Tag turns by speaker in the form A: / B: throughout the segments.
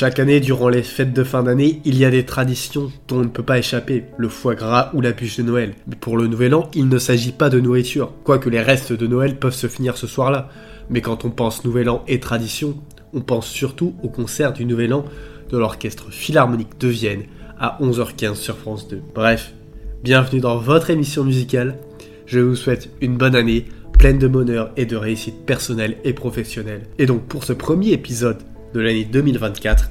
A: Chaque année, durant les fêtes de fin d'année, il y a des traditions dont on ne peut pas échapper, le foie gras ou la bûche de Noël. Mais pour le nouvel an, il ne s'agit pas de nourriture, quoique les restes de Noël peuvent se finir ce soir-là. Mais quand on pense nouvel an et tradition, on pense surtout au concert du nouvel an de l'orchestre philharmonique de Vienne à 11h15 sur France 2. Bref, bienvenue dans votre émission musicale. Je vous souhaite une bonne année, pleine de bonheur et de réussite personnelle et professionnelle. Et donc pour ce premier épisode de l'année 2024,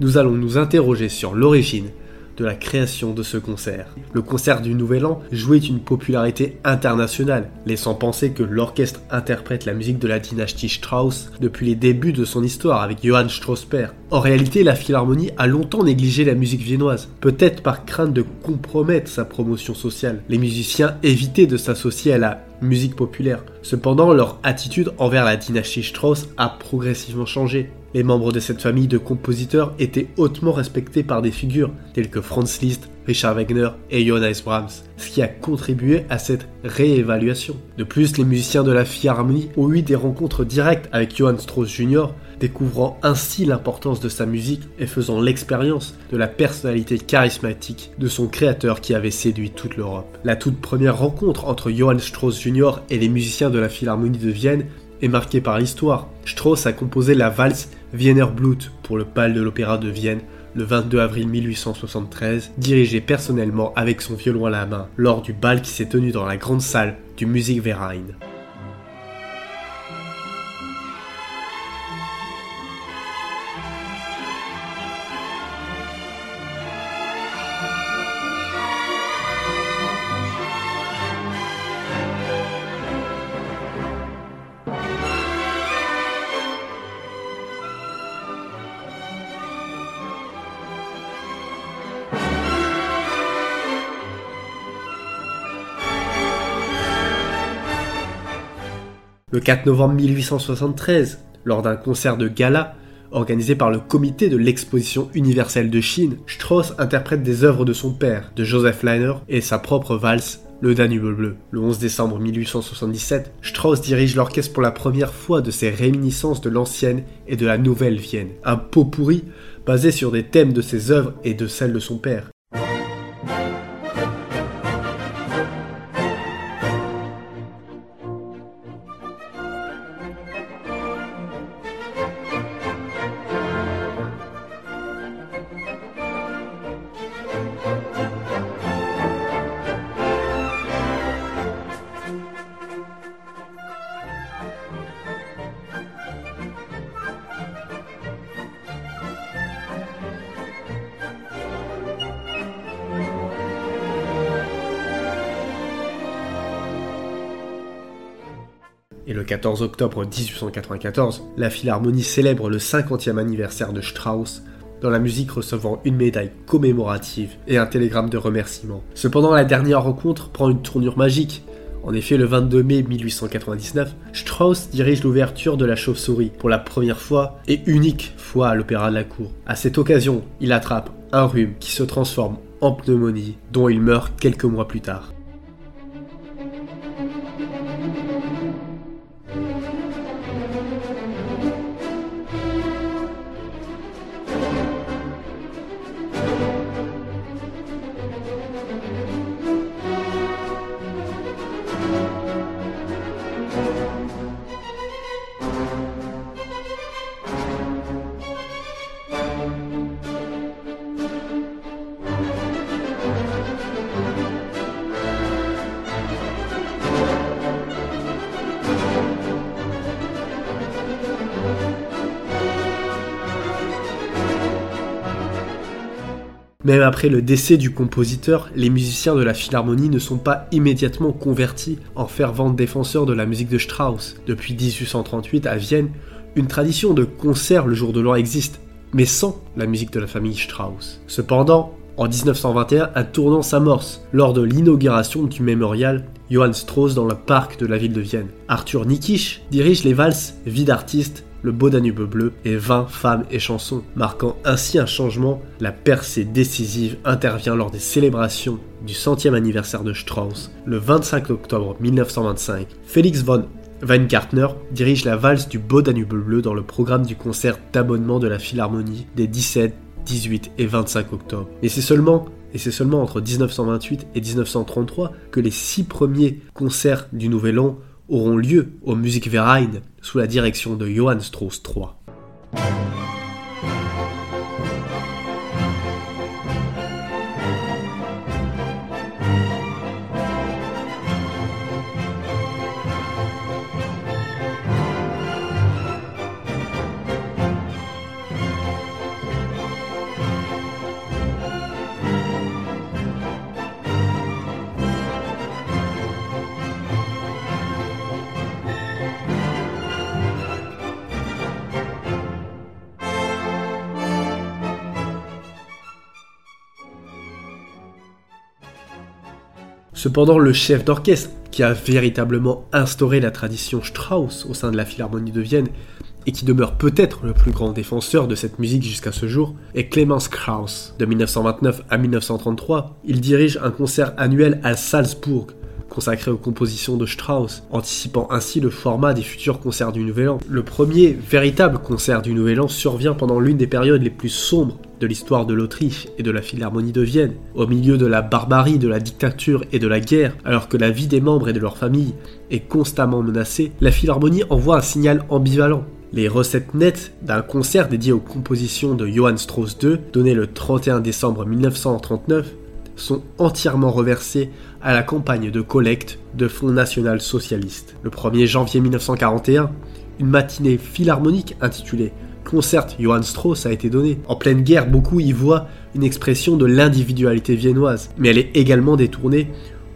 A: nous allons nous interroger sur l'origine de la création de ce concert. Le concert du Nouvel An jouait une popularité internationale, laissant penser que l'orchestre interprète la musique de la dynastie Strauss depuis les débuts de son histoire avec Johann Strauss père. En réalité, la Philharmonie a longtemps négligé la musique viennoise, peut-être par crainte de compromettre sa promotion sociale. Les musiciens évitaient de s'associer à la musique populaire. Cependant, leur attitude envers la dynastie Strauss a progressivement changé. Les membres de cette famille de compositeurs étaient hautement respectés par des figures telles que Franz Liszt, Richard Wagner et Johannes Brahms, ce qui a contribué à cette réévaluation. De plus, les musiciens de la Philharmonie ont eu des rencontres directes avec Johann Strauss Jr., découvrant ainsi l'importance de sa musique et faisant l'expérience de la personnalité charismatique de son créateur qui avait séduit toute l'Europe. La toute première rencontre entre Johann Strauss Jr. et les musiciens de la Philharmonie de Vienne est marquée par l'histoire. Strauss a composé la valse Wiener Blut pour le bal de l'Opéra de Vienne le 22 avril 1873, dirigé personnellement avec son violon à la main lors du bal qui s'est tenu dans la grande salle du Musikverein. Le 4 novembre 1873, lors d'un concert de gala organisé par le comité de l'exposition universelle de Chine, Strauss interprète des œuvres de son père, de Joseph Leiner, et sa propre valse, le Danube bleu. Le 11 décembre 1877, Strauss dirige l'orchestre pour la première fois de ses réminiscences de l'ancienne et de la nouvelle Vienne, un pot pourri basé sur des thèmes de ses œuvres et de celles de son père. Le 14 octobre 1894, la Philharmonie célèbre le 50e anniversaire de Strauss dans la musique recevant une médaille commémorative et un télégramme de remerciement. Cependant, la dernière rencontre prend une tournure magique. En effet, le 22 mai 1899, Strauss dirige l'ouverture de la chauve-souris pour la première fois et unique fois à l'Opéra de la Cour. À cette occasion, il attrape un rhume qui se transforme en pneumonie, dont il meurt quelques mois plus tard. Thank you. Même après le décès du compositeur, les musiciens de la Philharmonie ne sont pas immédiatement convertis en fervents défenseurs de la musique de Strauss. Depuis 1838 à Vienne, une tradition de concert le jour de l'an existe, mais sans la musique de la famille Strauss. Cependant, en 1921, un tournant s'amorce lors de l'inauguration du mémorial Johann Strauss dans le parc de la ville de Vienne. Arthur Nikisch dirige les valses Vie d'artiste le beau Danube bleu et 20 femmes et chansons, marquant ainsi un changement. La percée décisive intervient lors des célébrations du centième anniversaire de Strauss, le 25 octobre 1925. Félix von Weingartner dirige la valse du Beau Danube Bleu dans le programme du concert d'abonnement de la Philharmonie des 17, 18 et 25 octobre. Et c'est seulement et c'est seulement entre 1928 et 1933 que les six premiers concerts du Nouvel An auront lieu au Musikverein sous la direction de Johann Strauss III. Cependant, le chef d'orchestre, qui a véritablement instauré la tradition Strauss au sein de la Philharmonie de Vienne, et qui demeure peut-être le plus grand défenseur de cette musique jusqu'à ce jour, est Clemens Krauss. De 1929 à 1933, il dirige un concert annuel à Salzbourg, consacré aux compositions de Strauss, anticipant ainsi le format des futurs concerts du Nouvel An. Le premier véritable concert du Nouvel An survient pendant l'une des périodes les plus sombres de l'histoire de l'Autriche et de la Philharmonie de Vienne, au milieu de la barbarie, de la dictature et de la guerre, alors que la vie des membres et de leurs familles est constamment menacée, la Philharmonie envoie un signal ambivalent. Les recettes nettes d'un concert dédié aux compositions de Johann Strauss II, donné le 31 décembre 1939, sont entièrement reversées à la campagne de collecte de Fonds national socialiste. Le 1er janvier 1941, une matinée philharmonique intitulée Concert Johann Strauss a été donnée. En pleine guerre, beaucoup y voient une expression de l'individualité viennoise, mais elle est également détournée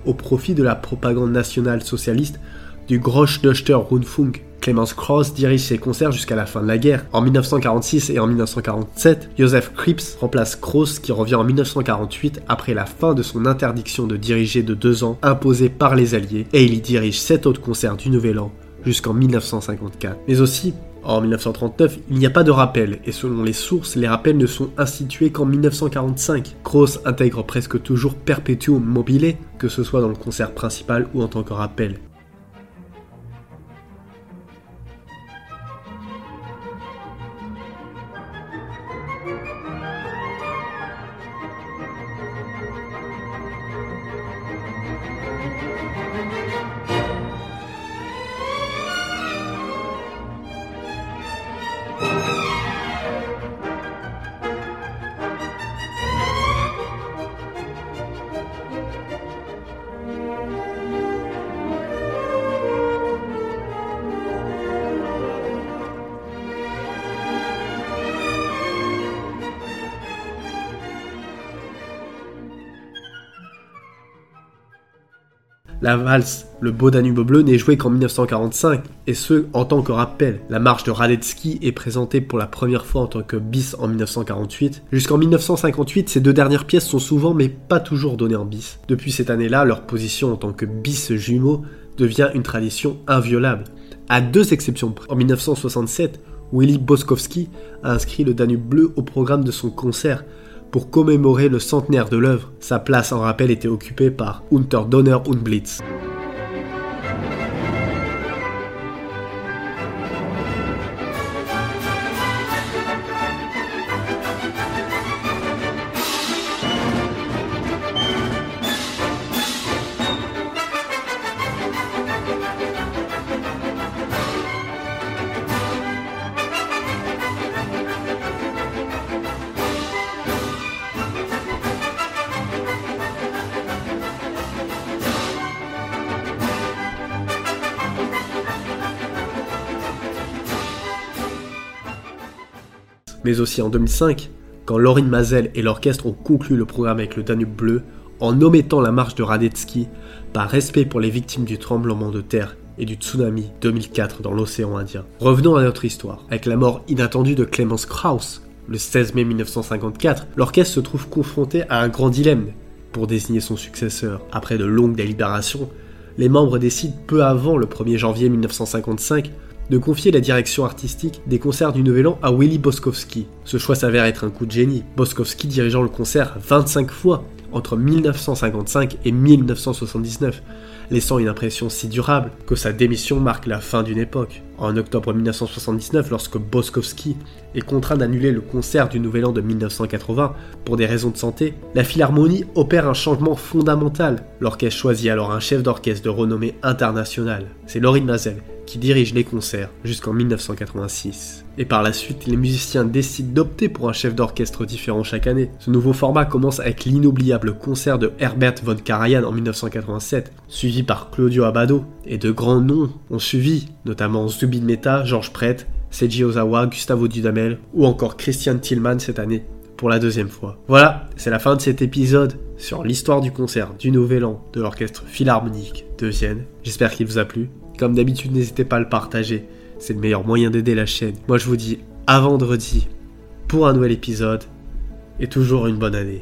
A: au profit de la propagande nationale socialiste du Groschdöchter Rundfunk, Clemens Krauss dirige ses concerts jusqu'à la fin de la guerre. En 1946 et en 1947, Joseph Krieps remplace Krauss qui revient en 1948 après la fin de son interdiction de diriger de deux ans imposée par les Alliés et il y dirige sept autres concerts du Nouvel An jusqu'en 1954. Mais aussi, en 1939, il n'y a pas de rappel, et selon les sources, les rappels ne sont institués qu'en 1945. Krauss intègre presque toujours Perpetuum mobile, que ce soit dans le concert principal ou en tant que rappel. La valse Le Beau Danube Bleu n'est jouée qu'en 1945, et ce en tant que rappel. La marche de Radetzky est présentée pour la première fois en tant que bis en 1948. Jusqu'en 1958, ces deux dernières pièces sont souvent mais pas toujours données en bis. Depuis cette année-là, leur position en tant que bis jumeau devient une tradition inviolable. À deux exceptions En 1967, Willy Boskowski a inscrit le Danube Bleu au programme de son concert pour commémorer le centenaire de l'œuvre. Sa place en rappel était occupée par Unter Donner und Blitz. Mais aussi en 2005, quand Laurine Mazel et l'orchestre ont conclu le programme avec le Danube bleu en omettant la marche de Radetzky par respect pour les victimes du tremblement de terre et du tsunami 2004 dans l'océan Indien. Revenons à notre histoire. Avec la mort inattendue de Clemens Krauss, le 16 mai 1954, l'orchestre se trouve confronté à un grand dilemme pour désigner son successeur. Après de longues délibérations, les membres décident peu avant le 1er janvier 1955 de confier la direction artistique des concerts du Nouvel An à Willy Boskowski. Ce choix s'avère être un coup de génie, Boskowski dirigeant le concert 25 fois entre 1955 et 1979, laissant une impression si durable que sa démission marque la fin d'une époque. En octobre 1979, lorsque Boskowski est contraint d'annuler le concert du Nouvel An de 1980 pour des raisons de santé, la Philharmonie opère un changement fondamental. L'orchestre choisit alors un chef d'orchestre de renommée internationale. C'est Lorin Mazel qui dirige les concerts jusqu'en 1986. Et par la suite, les musiciens décident d'opter pour un chef d'orchestre différent chaque année. Ce nouveau format commence avec l'inoubliable concert de Herbert von Karajan en 1987, suivi par Claudio Abbado, et de grands noms ont suivi, notamment Zubin Mehta, Georges Prête, Seiji Ozawa, Gustavo Dudamel ou encore Christian Tillman cette année pour la deuxième fois. Voilà, c'est la fin de cet épisode sur l'histoire du concert du Nouvel An de l'Orchestre Philharmonique de Vienne. J'espère qu'il vous a plu. Comme d'habitude, n'hésitez pas à le partager. C'est le meilleur moyen d'aider la chaîne. Moi, je vous dis à vendredi pour un nouvel épisode et toujours une bonne année.